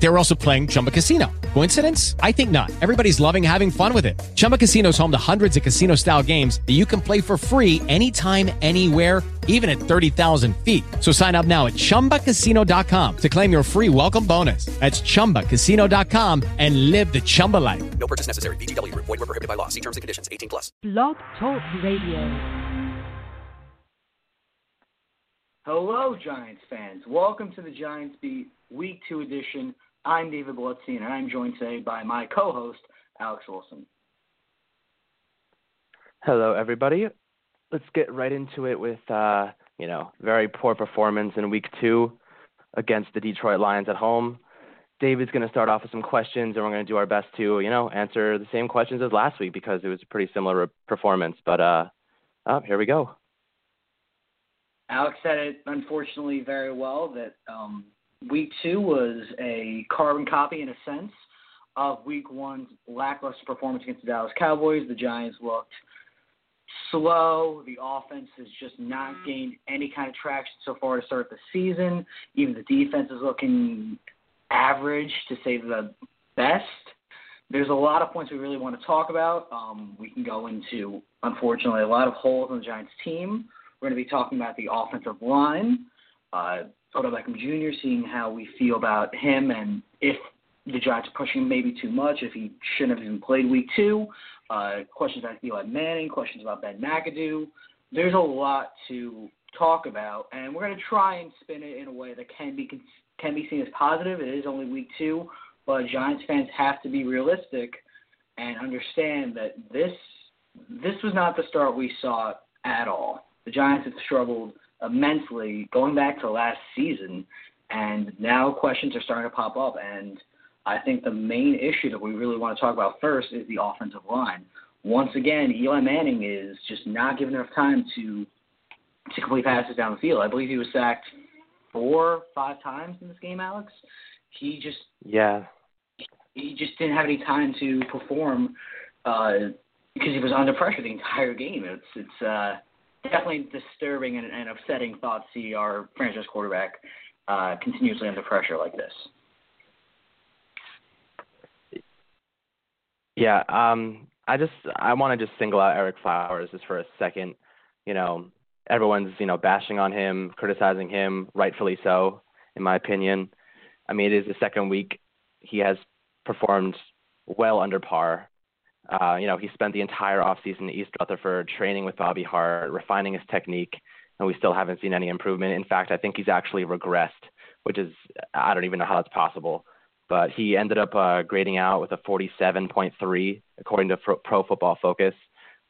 They were also playing Chumba Casino. Coincidence? I think not. Everybody's loving having fun with it. Chumba Casino is home to hundreds of casino style games that you can play for free anytime, anywhere, even at 30,000 feet. So sign up now at chumbacasino.com to claim your free welcome bonus. That's chumbacasino.com and live the Chumba life. No purchase necessary. VGW Group. Void were prohibited by law. See terms and conditions. 18 plus. Blog Talk Radio. Hello, Giants fans. Welcome to the Giants Beat Week 2 edition. I'm David Bloodstein, and I'm joined today by my co-host, Alex Wilson. Hello, everybody. Let's get right into it with, uh, you know, very poor performance in week two against the Detroit Lions at home. David's going to start off with some questions, and we're going to do our best to, you know, answer the same questions as last week because it was a pretty similar performance. But uh, oh, here we go. Alex said it, unfortunately, very well that um, week two was a carbon copy, in a sense, of week one's lackluster performance against the Dallas Cowboys. The Giants looked slow. The offense has just not gained any kind of traction so far to start the season. Even the defense is looking average, to say the best. There's a lot of points we really want to talk about. Um, we can go into, unfortunately, a lot of holes in the Giants team. We're going to be talking about the offensive line. Uh, Odell Beckham Jr., seeing how we feel about him and if the Giants are pushing him maybe too much, if he shouldn't have even played week two. Uh, questions about Eli Manning, questions about Ben McAdoo. There's a lot to talk about, and we're going to try and spin it in a way that can be can be seen as positive. It is only week two, but Giants fans have to be realistic and understand that this this was not the start we saw at all. The Giants have struggled immensely going back to last season, and now questions are starting to pop up. And I think the main issue that we really want to talk about first is the offensive line. Once again, Eli Manning is just not given enough time to to complete passes down the field. I believe he was sacked four, five times in this game, Alex. He just yeah, he just didn't have any time to perform uh, because he was under pressure the entire game. It's it's uh, definitely disturbing and, and upsetting thought to see our franchise quarterback uh, continuously under pressure like this. Yeah, um, I just I want to just single out Ereck Flowers just for a second. You know, everyone's you know bashing on him, criticizing him, rightfully so, in my opinion. I mean, it is the second week he has performed well under par. Uh, you know, he spent the entire offseason in East Rutherford training with Bobby Hart, refining his technique, and we still haven't seen any improvement. In fact, I think he's actually regressed, which is I don't even know how that's possible. But he ended up uh, grading out with a 47.3 according to Pro Football Focus,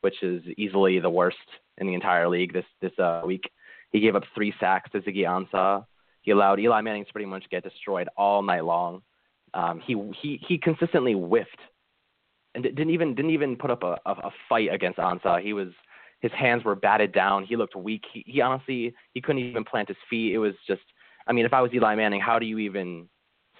which is easily the worst in the entire league this this uh, week. He gave up three sacks to Ziggy Ansah. He allowed Eli Manning to pretty much get destroyed all night long. Um, he he he consistently whiffed and didn't even didn't even put up a, a, a fight against Ansah. He was his hands were batted down. He looked weak. He, he honestly he couldn't even plant his feet. It was just I mean, if I was Eli Manning, how do you even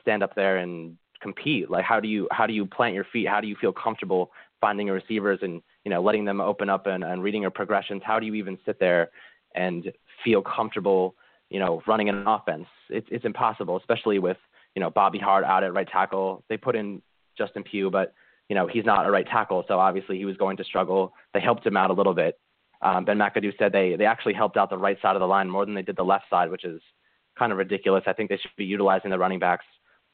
stand up there and compete? Like how do you how do you plant your feet? How do you feel comfortable finding your receivers and you know letting them open up and, and reading your progressions? How do you even sit there and feel comfortable? You know, running an offense. It's it's impossible, especially with you know Bobby Hart out at right tackle. They put in Justin Pugh, but you know he's not a right tackle, so obviously he was going to struggle. They helped him out a little bit. Um, ben McAdoo said they they actually helped out the right side of the line more than they did the left side, which is kind of ridiculous. I think they should be utilizing the running backs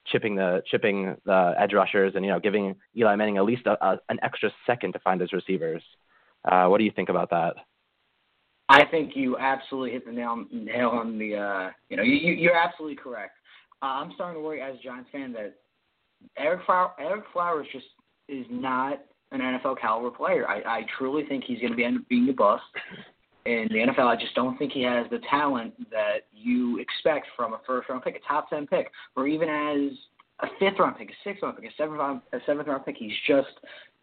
chipping the chipping the edge rushers and you know giving Eli Manning at least a, a, an extra second to find his receivers. Uh, what do you think about that? I think you absolutely hit the nail nail on the. Uh, you know, you, you're absolutely correct. Uh, I'm starting to worry as a Giants fan that Ereck Flower, Ereck Flowers just is not an NFL caliber player. I, I truly think he's going to be end up being a bust in the NFL. I just don't think he has the talent that you expect from a first round pick, a top ten pick, or even as a fifth round pick, a sixth round pick, a seventh round, a seventh round pick. He's just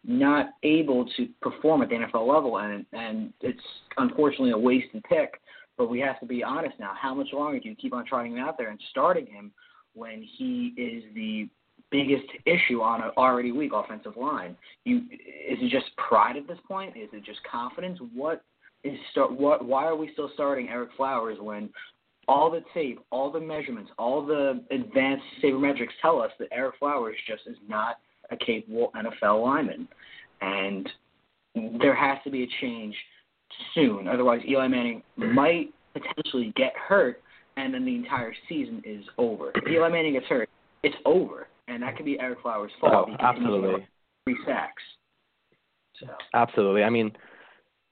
not able to perform at the NFL level, and and it's unfortunately a wasted pick. But we have to be honest now. How much longer do you keep on trying him out there and starting him when he is the biggest issue on an already weak offensive line. You is it just pride at this point? Is it just confidence? What is start? What? Why are we still starting Ereck Flowers when all the tape, all the measurements, all the advanced sabermetrics tell us that Ereck Flowers just is not a capable NFL lineman, and there has to be a change soon. Otherwise, Eli Manning might potentially get hurt, and then the entire season is over. If Eli Manning gets hurt, it's over, and that could be Ereck Flowers' fault. Oh, absolutely. Three sacks. So. Absolutely. I mean,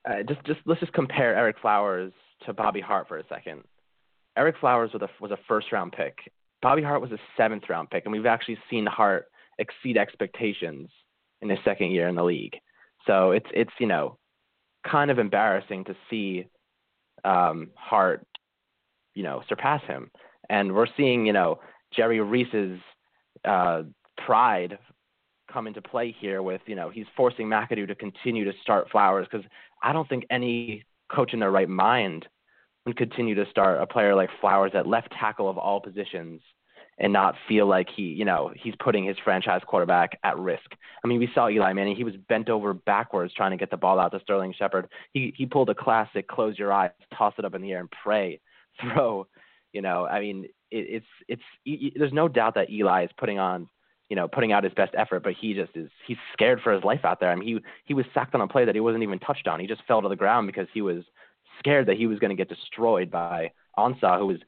uh, just just let's just compare Ereck Flowers to Bobby Hart for a second. Ereck Flowers was a was a first round pick. Bobby Hart was a seventh round pick, and we've actually seen Hart exceed expectations in his second year in the league. So it's it's you know kind of embarrassing to see um, Hart you know surpass him, and we're seeing you know Jerry Reese's uh, pride come into play here with you know he's forcing McAdoo to continue to start Flowers because I don't think any coach in their right mind would continue to start a player like Flowers at left tackle of all positions and not feel like he, you know, he's putting his franchise quarterback at risk. I mean, we saw Eli Manning; he was bent over backwards trying to get the ball out to Sterling Shepard. He he pulled a classic close your eyes, toss it up in the air, and pray throw. You know, I mean, it, it's it's there's no doubt that Eli is putting on you know, putting out his best effort, but he just is he's scared for his life out there. I mean, he he was sacked on a play that he wasn't even touched on. He just fell to the ground because he was scared that he was going to get destroyed by Ansah, who was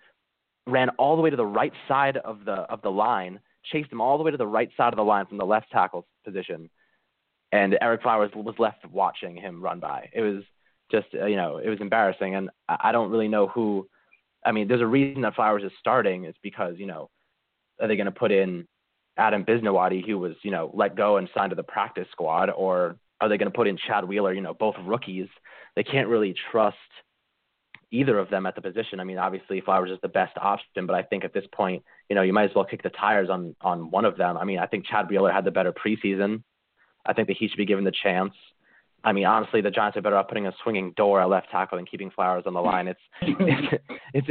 ran all the way to the right side of the of the line, chased him all the way to the right side of the line from the left tackle position, and Ereck Flowers was left watching him run by. It was just uh, you know it was embarrassing, and I don't really know who. I mean, there's a reason that Flowers is starting. It's because you know are they going to put in Adam Bisnowaty, who was, you know, let go and signed to the practice squad, or are they going to put in Chad Wheeler, you know, both rookies? They can't really trust either of them at the position. I mean, obviously Flowers is the best option, but I think at this point, you know, you might as well kick the tires on on one of them. I mean, I think Chad Wheeler had the better preseason. I think that he should be given the chance. I mean, honestly, the Giants are better off putting a swinging door at left tackle than keeping Flowers on the line. It's it's it's,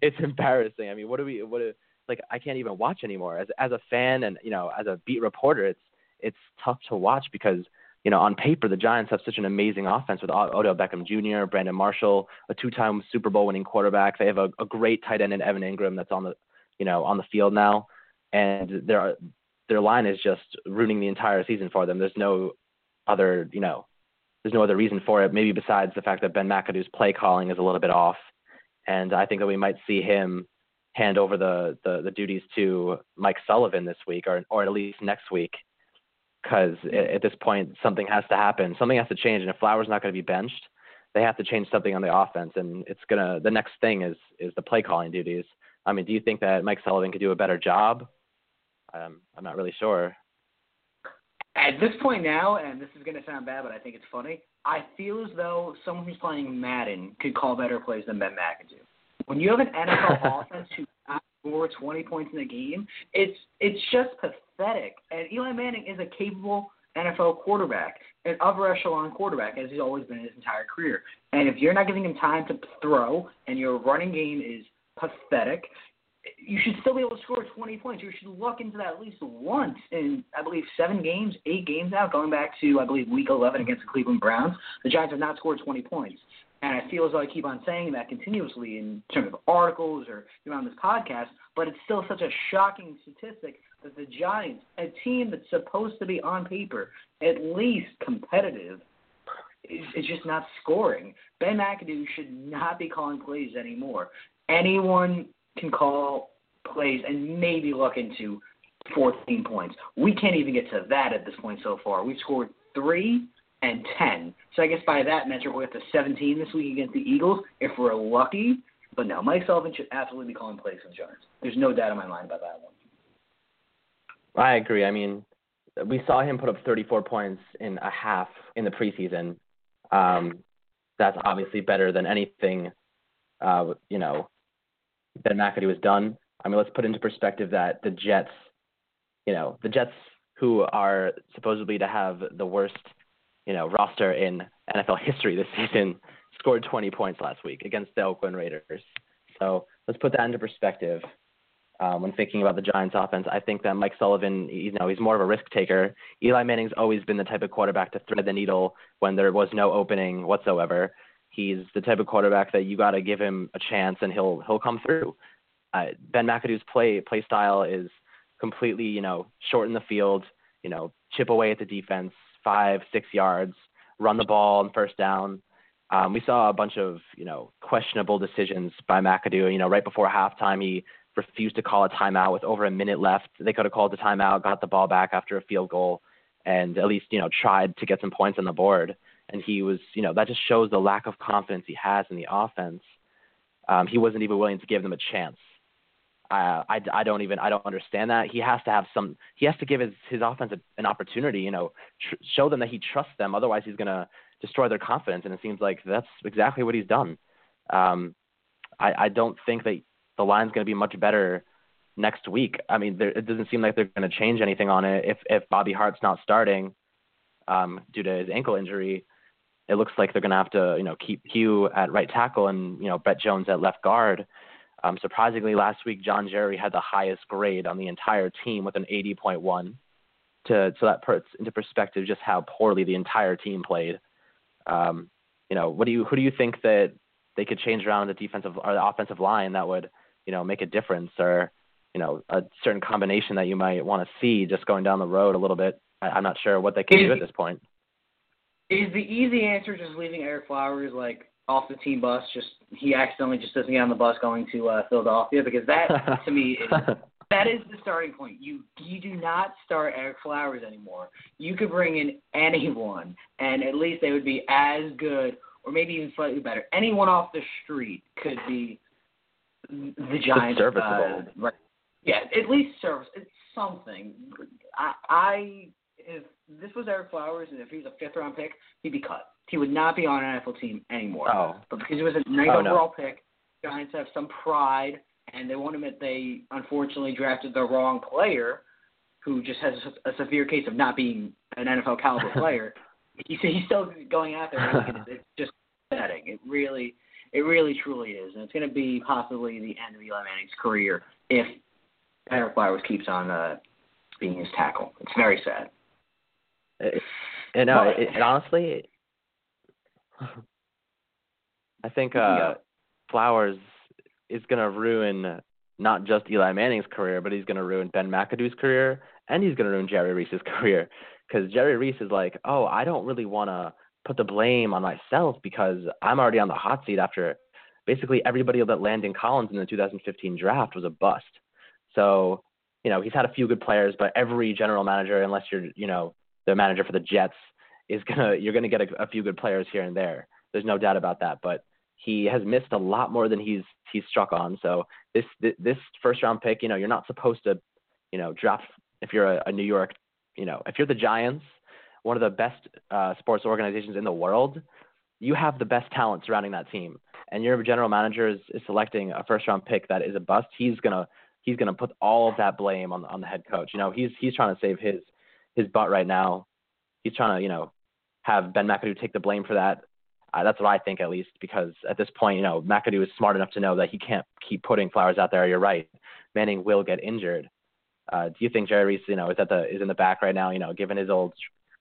it's embarrassing. I mean, what do we what do, like I can't even watch anymore. As as a fan and you know as a beat reporter, it's it's tough to watch because you know on paper the Giants have such an amazing offense with Odell Beckham Jr., Brandon Marshall, a two-time Super Bowl winning quarterback. They have a, a great tight end in Evan Engram that's on the you know on the field now, and their their line is just ruining the entire season for them. There's no other you know there's no other reason for it. Maybe besides the fact that Ben McAdoo's play calling is a little bit off, and I think that we might see him hand over the, the, the duties to Mike Sullivan this week, or or at least next week, because at this point something has to happen. Something has to change, and if Flowers not going to be benched, they have to change something on the offense, and it's gonna. The next thing is is the play calling duties. I mean, do you think that Mike Sullivan could do a better job? Um, I'm not really sure. At this point now, and this is going to sound bad, but I think it's funny. I feel as though someone who's playing Madden could call better plays than Ben McAdoo. When you have an NFL offense who score 20 points in a game, it's it's just pathetic. And Eli Manning is a capable NFL quarterback, an upper echelon quarterback, as he's always been in his entire career. And if you're not giving him time to throw, and your running game is pathetic, you should still be able to score 20 points. You should look into that at least once in, I believe, seven games, eight games now, going back to, I believe, week 11 against the Cleveland Browns. The Giants have not scored 20 points. And I feel as though I keep on saying that continuously in terms of articles or on this podcast, but it's still such a shocking statistic that the Giants, a team that's supposed to be on paper at least competitive, is, is just not scoring. Ben McAdoo should not be calling plays anymore. Anyone can call plays and maybe look into 14 points. We can't even get to that at this point so far. We've scored three and 10. So I guess by that metric, we'll get to 17 this week against the Eagles if we're lucky. But no, Mike Sullivan should absolutely be calling plays for the Giants. There's no doubt in my mind about that one. I agree. I mean, we saw him put up 34 points in a half in the preseason. Um, that's obviously better than anything, uh, you know, Ben McAdoo was done. I mean, let's put into perspective that the Jets, you know, the Jets who are supposedly to have the worst you know, roster in NFL history this season scored 20 points last week against the Oakland Raiders. So let's put that into perspective. um, when thinking about the Giants offense. I think that Mike Sullivan, you know, he's more of a risk taker. Eli Manning's always been the type of quarterback to thread the needle when there was no opening whatsoever. He's the type of quarterback that you got to give him a chance and he'll he'll come through. Uh, ben McAdoo's play play style is completely, you know, shorten the field, you know, chip away at the defense, five, six yards, run the ball on first down. Um, we saw a bunch of, you know, questionable decisions by McAdoo. You know, right before halftime, he refused to call a timeout with over a minute left. They could have called the timeout, got the ball back after a field goal, and at least, you know, tried to get some points on the board. And he was, you know, that just shows the lack of confidence he has in the offense. Um, he wasn't even willing to give them a chance. I, I, I don't even I don't understand that. He has to have some. He has to give his his offense a, an opportunity. You know, tr- show them that he trusts them. Otherwise, he's gonna destroy their confidence. And it seems like that's exactly what he's done. Um, I, I don't think that the line's going to be much better next week. I mean, there, it doesn't seem like they're going to change anything on it. If if Bobby Hart's not starting um, due to his ankle injury, it looks like they're going to have to you know keep Pugh at right tackle and you know Brett Jones at left guard. Um, surprisingly, last week John Jerry had the highest grade on the entire team with an 80.1. To so that puts into perspective just how poorly the entire team played. Um, you know, what do you who do you think that they could change around the defensive or the offensive line that would you know make a difference or you know a certain combination that you might want to see just going down the road a little bit? I, I'm not sure what they can do at this point. Is the easy answer just leaving Ereck Flowers like off the team bus? Just he accidentally just doesn't get on the bus going to uh, Philadelphia because that to me is that is the starting point. You you do not start Ereck Flowers anymore. You could bring in anyone, and at least they would be as good, or maybe even slightly better. Anyone off the street could be the Giants. serviceable. Uh, right. Yeah, at least service. It's something. I, I if this was Ereck Flowers and if he was a fifth round pick, he'd be cut. He would not be on an NFL team anymore. Oh. But because he was a ninth Oh, overall no. pick, Giants have some pride and they won't admit they unfortunately drafted the wrong player, who just has a, a severe case of not being an NFL caliber player. He's, he's still going out there. It's, it's just upsetting. It really, it really truly is, and it's going to be possibly the end of Eli Manning's career if Ereck Flowers keeps on uh, being his tackle. It's very sad. It, you know, it, it honestly, I think uh, Flowers is going to ruin not just Eli Manning's career, but he's going to ruin Ben McAdoo's career, and he's going to ruin Jerry Reese's career. Because Jerry Reese is like, oh, I don't really want to put the blame on myself because I'm already on the hot seat after basically everybody that Landon Collins in the 2015 draft was a bust. So, you know, he's had a few good players, but every general manager, unless you're, you know, the manager for the Jets, is gonna you're gonna get a, a few good players here and there. There's no doubt about that. But he has missed a lot more than he's he's struck on. So this this first round pick, you know, you're not supposed to, you know, draft if you're a, a New York, you know, if you're the Giants, one of the best uh, sports organizations in the world, you have the best talent surrounding that team, and your general manager is, is selecting a first round pick that is a bust. He's gonna he's gonna put all of that blame on on the head coach. You know, he's he's trying to save his his butt right now. He's trying to you know have Ben McAdoo take the blame for that. Uh, that's what I think, at least, because at this point, you know, McAdoo is smart enough to know that he can't keep putting Flowers out there. You're right. Manning will get injured. Uh, do you think Jerry Reese, you know, is at the is in the back right now? You know, given his old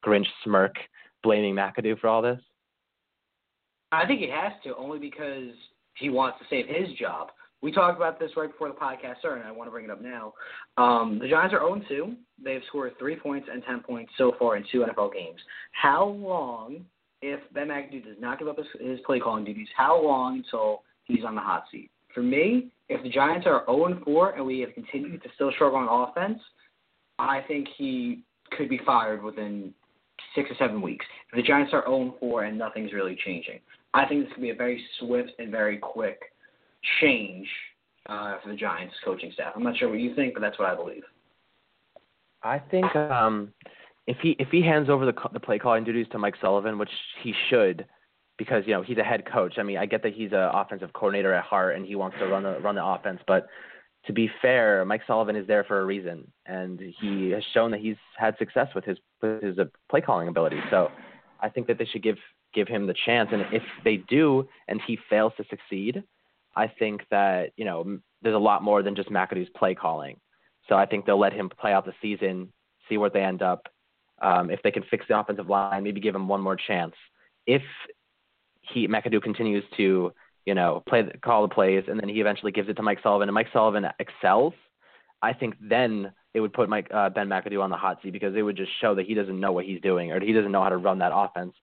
Grinch smirk, blaming McAdoo for all this? I think he has to, only because he wants to save his job. We talked about this right before the podcast started, and I want to bring it up now. Um, the Giants are 0 2. They've scored three points and 10 points so far in two NFL games. How long, if Ben McAdoo does not give up his, his play calling duties, how long until he's on the hot seat? For me, if the Giants are 0 4 and we have continued to still struggle on offense, I think he could be fired within six or seven weeks. If the Giants are 0 4 and nothing's really changing, I think this could be a very swift and very quick change uh, for the Giants coaching staff. I'm not sure what you think, but that's what I believe. I think um, if he if he hands over the the play calling duties to Mike Sullivan, which he should, because you know he's a head coach. I mean, I get that he's an offensive coordinator at heart and he wants to run the run the offense, but to be fair, Mike Sullivan is there for a reason, and he has shown that he's had success with his his uh, play calling ability. So I think that they should give give him the chance, and if they do, and he fails to succeed, I think that you know there's a lot more than just McAdoo's play calling. So I think they'll let him play out the season, see where they end up. Um, if they can fix the offensive line, maybe give him one more chance. If he McAdoo continues to, you know, play call the plays, and then he eventually gives it to Mike Sullivan, and Mike Sullivan excels, I think then it would put Mike uh, Ben McAdoo on the hot seat because it would just show that he doesn't know what he's doing or he doesn't know how to run that offense.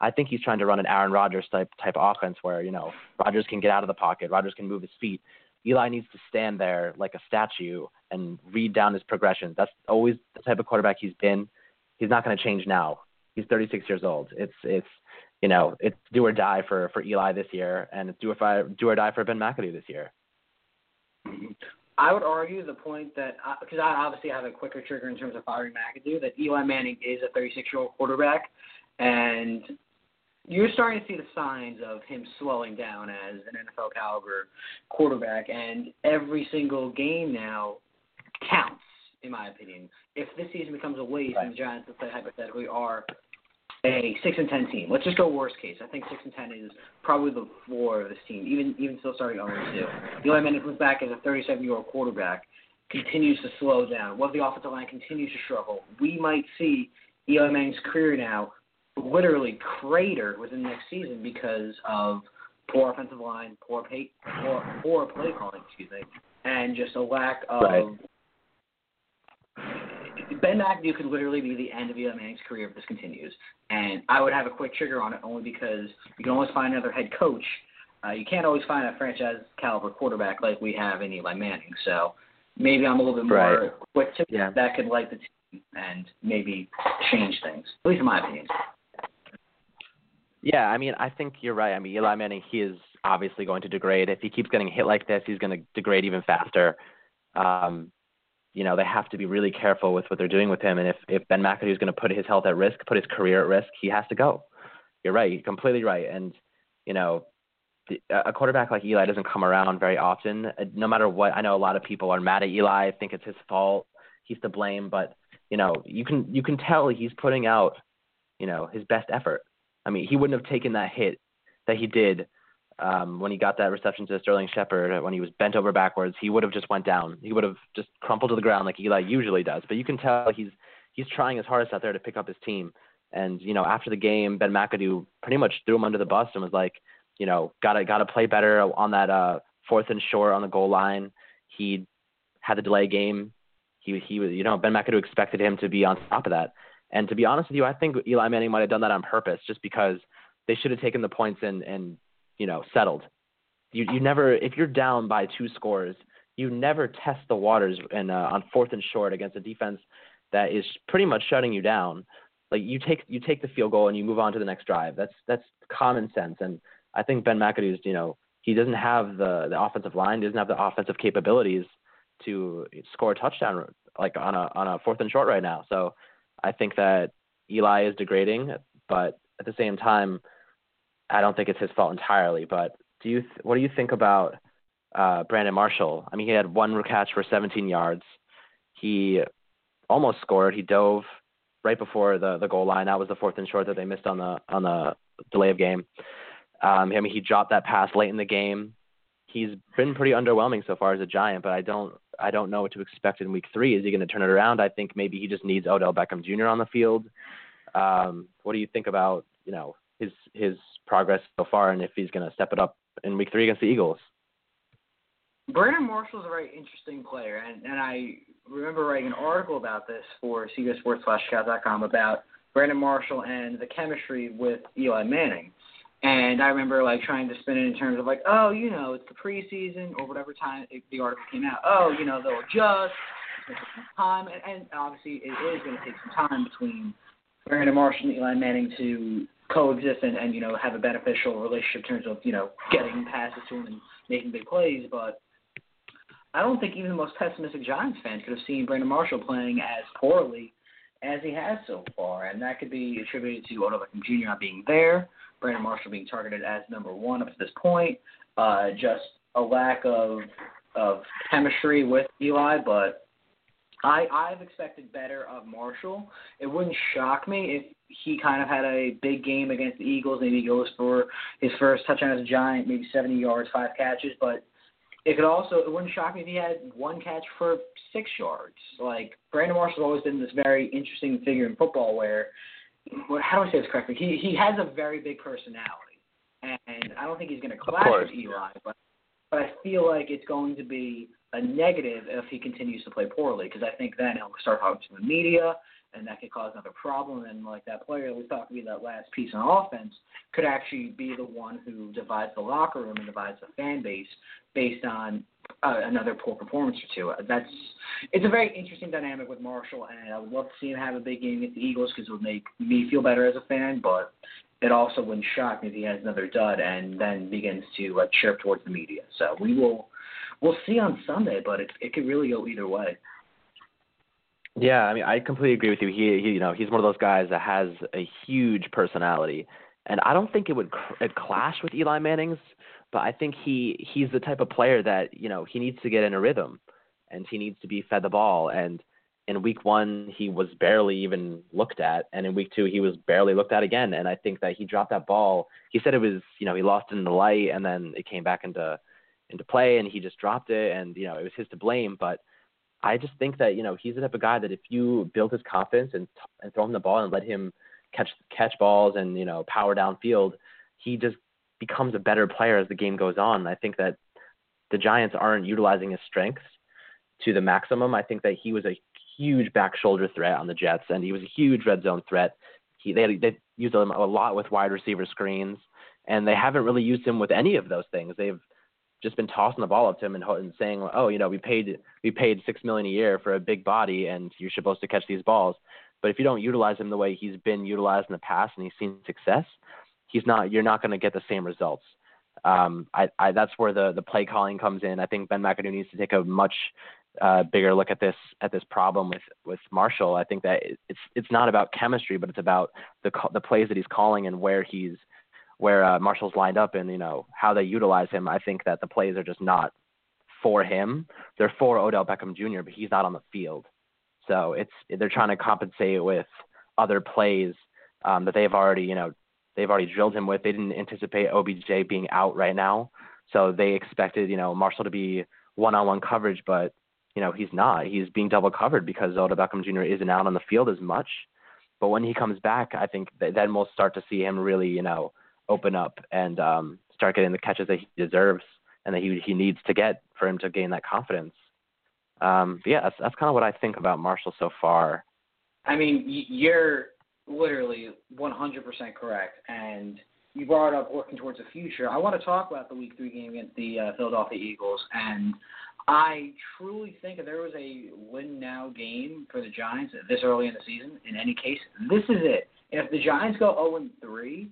I think he's trying to run an Aaron Rodgers type type offense where you know Rodgers can get out of the pocket, Rodgers can move his feet. Eli needs to stand there like a statue and read down his progressions. That's always the type of quarterback he's been. He's not going to change now. He's 36 years old. It's it's you know it's do or die for for Eli this year, and it's do or do or die for Ben McAdoo this year. I would argue the point that because I obviously have a quicker trigger in terms of firing McAdoo that Eli Manning is a 36 year old quarterback, and you're starting to see the signs of him slowing down as an NFL caliber quarterback, and every single game now counts, in my opinion. If this season becomes a waste right. and the Giants, let's say hypothetically, are a six and ten team. Let's just go worst case. I think six and ten is probably the floor of this team, even even still starting 0 2. Eli Manning comes back as a 37 year old quarterback, continues to slow down. While the offensive line continues to struggle, we might see Eli Manning's career now literally crater within the next season because of poor offensive line, poor pay, poor, poor play calling, excuse me, and just a lack of. Right. Ben McAdoo could literally be the end of Eli Manning's career if this continues, and I would have a quick trigger on it only because you can always find another head coach. Uh, you can't always find a franchise caliber quarterback like we have in Eli Manning. So maybe I'm a little bit more Right. quick to Yeah. that could light the team and maybe change things. At least in my opinion. Yeah, I mean, I think you're right. I mean, Eli Manning, he is obviously going to degrade. If he keeps getting hit like this, he's going to degrade even faster. Um, you know, they have to be really careful with what they're doing with him. And if, if Ben McAdoo is going to put his health at risk, put his career at risk, he has to go. You're right. You're completely right. And, you know, the, a quarterback like Eli doesn't come around very often. Uh, No matter what, I know a lot of people are mad at Eli, think it's his fault, he's to blame. But, you know, you can, you can tell he's putting out, you know, his best effort. I mean, he wouldn't have taken that hit that he did um, when he got that reception to Sterling Shepard when he was bent over backwards. He would have just went down. He would have just crumpled to the ground like Eli usually does. But you can tell he's he's trying his hardest out there to pick up his team. And you know, after the game, Ben McAdoo pretty much threw him under the bus and was like, you know, gotta gotta play better on that uh, fourth and short on the goal line. He had the delay game. He he was you know Ben McAdoo expected him to be on top of that. And to be honest with you, I think Eli Manning might have done that on purpose, just because they should have taken the points and and you know settled. You you never if you're down by two scores, you never test the waters and uh, on fourth and short against a defense that is pretty much shutting you down. Like you take you take the field goal and you move on to the next drive. That's that's common sense. And I think Ben McAdoo's you know he doesn't have the the offensive line, doesn't have the offensive capabilities to score a touchdown like on a on a fourth and short right now. So I think that Eli is degrading, but at the same time, I don't think it's his fault entirely. But do you th- what do you think about uh, Brandon Marshall? I mean, he had one catch for 17 yards. He almost scored. He dove right before the the goal line. That was the fourth and short that they missed on the on the delay of game. Um, I mean, he dropped that pass late in the game. He's been pretty underwhelming so far as a Giant, but I don't I don't know what to expect in Week Three. Is he going to turn it around? I think maybe he just needs Odell Beckham Jr. on the field. Um, what do you think about you know his his progress so far, and if he's going to step it up in Week Three against the Eagles? Brandon Marshall's a very interesting player, and, and I remember writing an article about this for CBSSports.com about Brandon Marshall and the chemistry with Eli Manning. And I remember like trying to spin it in terms of like, oh, you know, it's the preseason or whatever time it, the article came out. Oh, you know, they'll adjust. Time, and, and obviously it is going to take some time between Brandon Marshall and Eli Manning to coexist and, and you know have a beneficial relationship in terms of you know getting passes to him and making big plays. But I don't think even the most pessimistic Giants fan could have seen Brandon Marshall playing as poorly as he has so far, and that could be attributed to Odell Beckham Jr. not being there, Brandon Marshall being targeted as number one up to this point, uh, just a lack of of chemistry with Eli. But I I've expected better of Marshall. It wouldn't shock me if he kind of had a big game against the Eagles. Maybe he goes for his first touchdown as a Giant, maybe 70 yards, five catches, but it could also it wouldn't shock me if he had one catch for six yards. Like Brandon Marshall's always been this very interesting figure in football where how do I say this correctly? He he has a very big personality, and I don't think he's going to clash with Eli, but but I feel like it's going to be a negative if he continues to play poorly because I think then he'll start talking to the media and that could cause another problem. And like that player we thought could be that last piece on offense could actually be the one who divides the locker room and divides the fan base based on uh, another poor performance or two. That's it's a very interesting dynamic with Marshall, and I would love to see him have a big game against the Eagles because it would make me feel better as a fan. But it also wouldn't shock me if he has another dud and then begins to uh, chirp towards the media. So we will we'll see on Sunday, but it it could really go either way. Yeah, I mean, I completely agree with you. He, he, you know, he's one of those guys that has a huge personality, and I don't think it would cr- clash with Eli Manning's, but I think he he's the type of player that you know he needs to get in a rhythm, and he needs to be fed the ball. And in week one, he was barely even looked at, and in week two, he was barely looked at again. And I think that he dropped that ball. He said it was, you know, he lost it in the light, and then it came back into into play, and he just dropped it, and you know, it was his to blame, but I just think that you know he's the type of guy that if you build his confidence and and throw him the ball and let him catch catch balls and you know power downfield, he just becomes a better player as the game goes on. I think that the Giants aren't utilizing his strengths to the maximum. I think that he was a huge back shoulder threat on the Jets, and he was a huge red zone threat. He they they used him a lot with wide receiver screens, and they haven't really used him with any of those things. They've just been tossing the ball up to him and, and saying, "Oh, you know, we paid we paid six million a year for a big body, and you're supposed to catch these balls." But if you don't utilize him the way he's been utilized in the past, and he's seen success, he's not. You're not going to get the same results. Um, I, I, that's where the the play calling comes in. I think Ben McAdoo needs to take a much uh, bigger look at this at this problem with with Marshall. I think that it's it's not about chemistry, but it's about the the plays that he's calling and where he's where uh, Marshall's lined up and you know how they utilize him. I think that the plays are just not for him. They're for Odell Beckham Jr., but he's not on the field. So it's they're trying to compensate with other plays um, that they've already you know they've already drilled him with. They didn't anticipate OBJ being out right now, so they expected you know Marshall to be one-on-one coverage, but you know he's not. He's being double covered because Odell Beckham Jr. isn't out on the field as much. But when he comes back, I think that then we'll start to see him really you know open up and um, start getting the catches that he deserves and that he he needs to get for him to gain that confidence. Um, yeah, that's that's kind of what I think about Marshall so far. I mean, you're literally 100% correct, and you brought up working towards the future. I want to talk about the Week Three game against the uh, Philadelphia Eagles, and I truly think if there was a win now game for the Giants this early in the season, in any case, this is it. If the Giants go 0 3,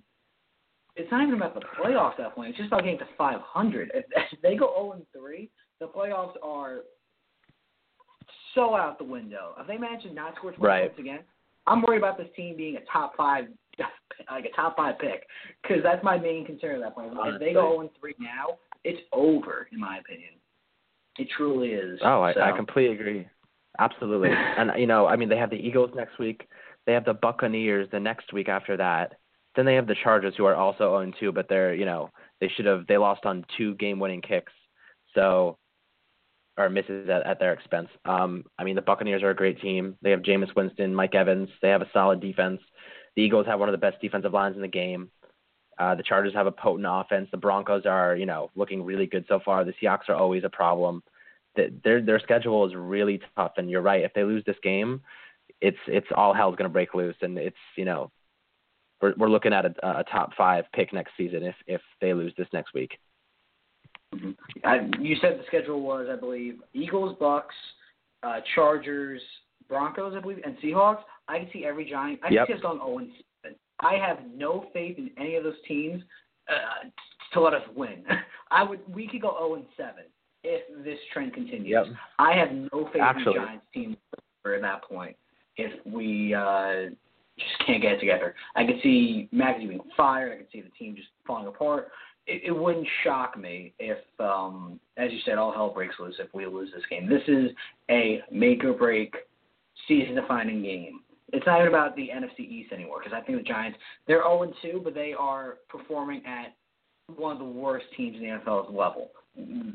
it's not even about the playoffs at that point. It's just about getting to 500. If, if they go 0 and 3, the playoffs are so out the window. If they manage to not score 20 right. points again, I'm worried about this team being a top five, like a top five pick, because that's my main concern at that point. Honestly. If they go 0 and 3 now, it's over, in my opinion. It truly is. Oh, I, so. I completely agree. Absolutely. and you know, I mean, they have the Eagles next week. They have the Buccaneers the next week after that then they have the Chargers, who are also 0 2, but they're you know they should have they lost on two game-winning kicks, so or misses at, at their expense. Um, I mean the Buccaneers are a great team. They have Jameis Winston, Mike Evans. They have a solid defense. The Eagles have one of the best defensive lines in the game. Uh, the Chargers have a potent offense. The Broncos are, you know, looking really good so far. The Seahawks are always a problem. The, their their schedule is really tough, and you're right. If they lose this game, it's it's all hell's going to break loose, and it's you know we're we're looking at a, a top five pick next season if if they lose this next week. Mm-hmm. I, you said the schedule was, I believe, Eagles, Bucks, uh, Chargers, Broncos, I believe, and Seahawks. I can see every Giant. I yep. can see us going 0 7. I have no faith in any of those teams uh, to let us win. I would. We could go 0 and 7 if this trend continues. Yep. I have no faith Actually. in the Giants team for that point. If we uh, just can't get it together. I could see Mackey being fired. I could see the team just falling apart. It, it wouldn't shock me if, um, as you said, all hell breaks loose if we lose this game. This is a make or break season defining game. It's not even about the NFC East anymore because I think the Giants they're 0 2, but they are performing at one of the worst teams in the NFL's level.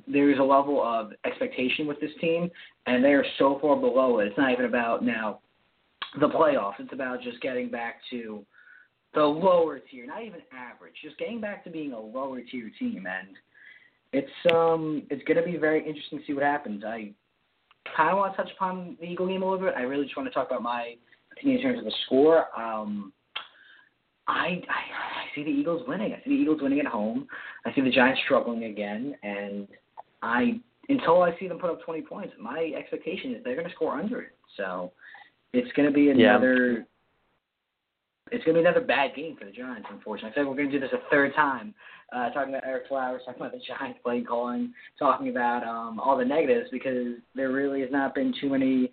There is a level of expectation with this team, and they are so far below it. It's not even about now the playoffs. It's about just getting back to the lower tier, not even average, just getting back to being a lower tier team. And it's um it's going to be very interesting to see what happens. I kind of want to touch upon the Eagle game a little bit. I really just want to talk about my opinion in terms of the score. Um, I, I I see the Eagles winning. I see the Eagles winning at home. I see the Giants struggling again, and I until I see them put up 20 points, my expectation is they're going to score under it. So it's going to be another. Yeah. It's going to be another bad game for the Giants, unfortunately. I said we're going to do this a third time, uh, talking about Ereck Flowers, talking about the Giants play calling, talking about um, all the negatives because there really has not been too many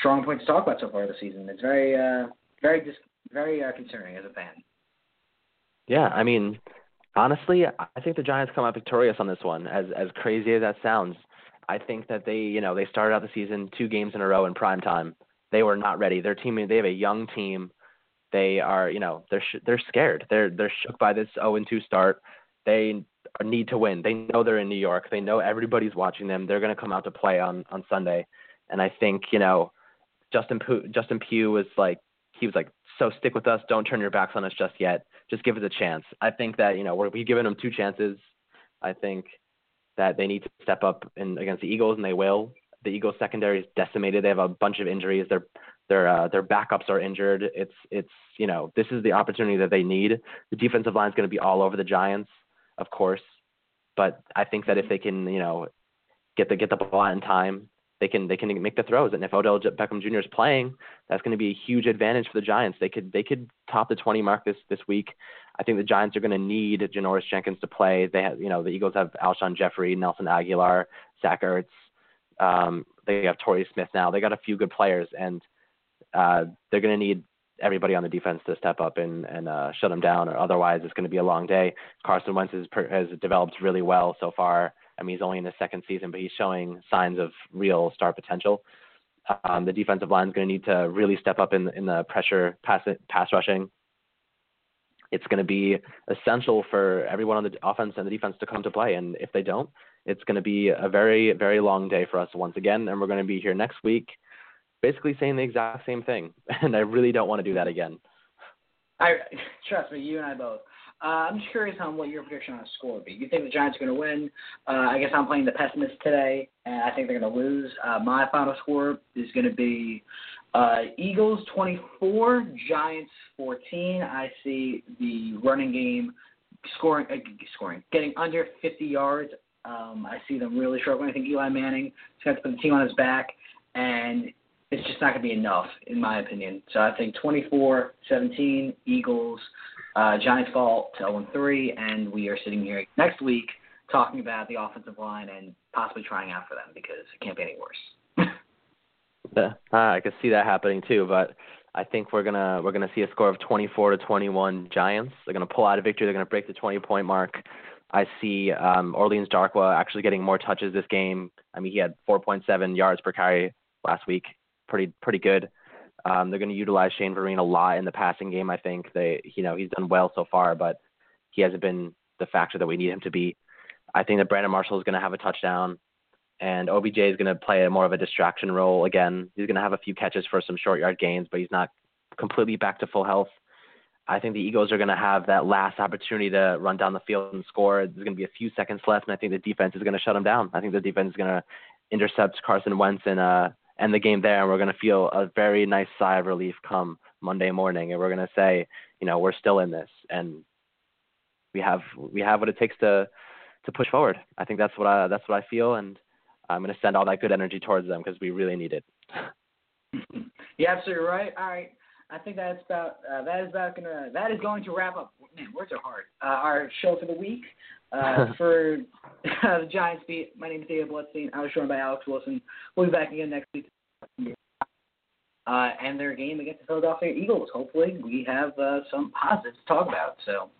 strong points to talk about so far this season. It's very, uh, very, dis- very uh, concerning as a fan. Yeah, I mean, honestly, I think the Giants come out victorious on this one. As as crazy as that sounds, I think that they, you know, they started out the season two games in a row in prime time. They were not ready. Their team, they have a young team. They are, you know, they're sh- they're scared. They're they're shook by this 0 2 start. They need to win. They know they're in New York. They know everybody's watching them. They're going to come out to play on on Sunday. And I think, you know, Justin Pugh, Justin Pugh was like he was like, so stick with us. Don't turn your backs on us just yet. Just give us a chance. I think that you know we're, we've given them two chances. I think that they need to step up in against the Eagles, and they will. The Eagles secondary is decimated. They have a bunch of injuries. Their their uh, their backups are injured. It's it's you know this is the opportunity that they need. The defensive line is going to be all over the Giants, of course, but I think that if they can you know get the get the ball in time, they can they can make the throws. And if Odell Beckham Jr. is playing, that's going to be a huge advantage for the Giants. They could they could top the 20 mark this this week. I think the Giants are going to need Janoris Jenkins to play. They have you know the Eagles have Alshon Jeffery, Nelson Agholor, Zach Ertz. Um, they have Torrey Smith now. They got a few good players, and uh, they're going to need everybody on the defense to step up and and uh, shut them down, or otherwise it's going to be a long day. Carson Wentz has, has developed really well so far. I mean, he's only in his second season, but he's showing signs of real star potential. Um, the defensive line is going to need to really step up in in the pressure pass pass rushing. It's going to be essential for everyone on the offense and the defense to come to play, and if they don't, it's going to be a very very long day for us once again. And we're going to be here next week, basically saying the exact same thing. And I really don't want to do that again. I trust me, you and I both. Uh, I'm just curious on what your prediction on a score would be. You think the Giants are going to win? Uh, I guess I'm playing the pessimist today, and I think they're going to lose. Uh, my final score is going to be uh, Eagles 24, Giants 14. I see the running game scoring, uh, scoring, getting under 50 yards. Um, I see them really struggling. I think Eli Manning is going to put the team on his back, and it's just not going to be enough, in my opinion. So I think 24-17, Eagles. Uh, Giants fall to 0 3, and we are sitting here next week talking about the offensive line and possibly trying out for them because it can't be any worse. Yeah, I can see that happening too, but I think we're gonna we're gonna see a score of 24 to 21 Giants. They're gonna pull out a victory. They're gonna break the 20 point mark. I see um, Orleans Darkwa actually getting more touches this game. I mean, he had 4.7 yards per carry last week. Pretty pretty good. Um, they're going to utilize Shane Vereen a lot in the passing game. I think they, you know, he's done well so far, but he hasn't been the factor that we need him to be. I think that Brandon Marshall is going to have a touchdown, and OBJ is going to play a more of a distraction role again. He's going to have a few catches for some short yard gains, but he's not completely back to full health. I think the Eagles are going to have that last opportunity to run down the field and score. There's going to be a few seconds left, and I think the defense is going to shut them down. I think the defense is going to intercept Carson Wentz and uh, end the game there, and we're going to feel a very nice sigh of relief come Monday morning, and we're going to say, you know, we're still in this, and we have we have what it takes to to push forward. I think that's what I that's what I feel, and I'm going to send all that good energy towards them because we really need it. You're absolutely right. All right. I think that's about uh, that is about gonna that is going to wrap up. Man, words are hard. Uh, our show for the week. Uh, for uh, the Giants beat, my name is David Bloodstein. I was joined by Alex Wilson. We'll be back again next week. Uh, and their game against the Philadelphia Eagles. Hopefully, we have uh, some positives to talk about. So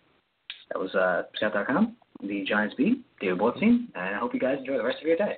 that was uh, Scout.com, the Giants beat, David Bloodstein, and I hope you guys enjoy the rest of your day.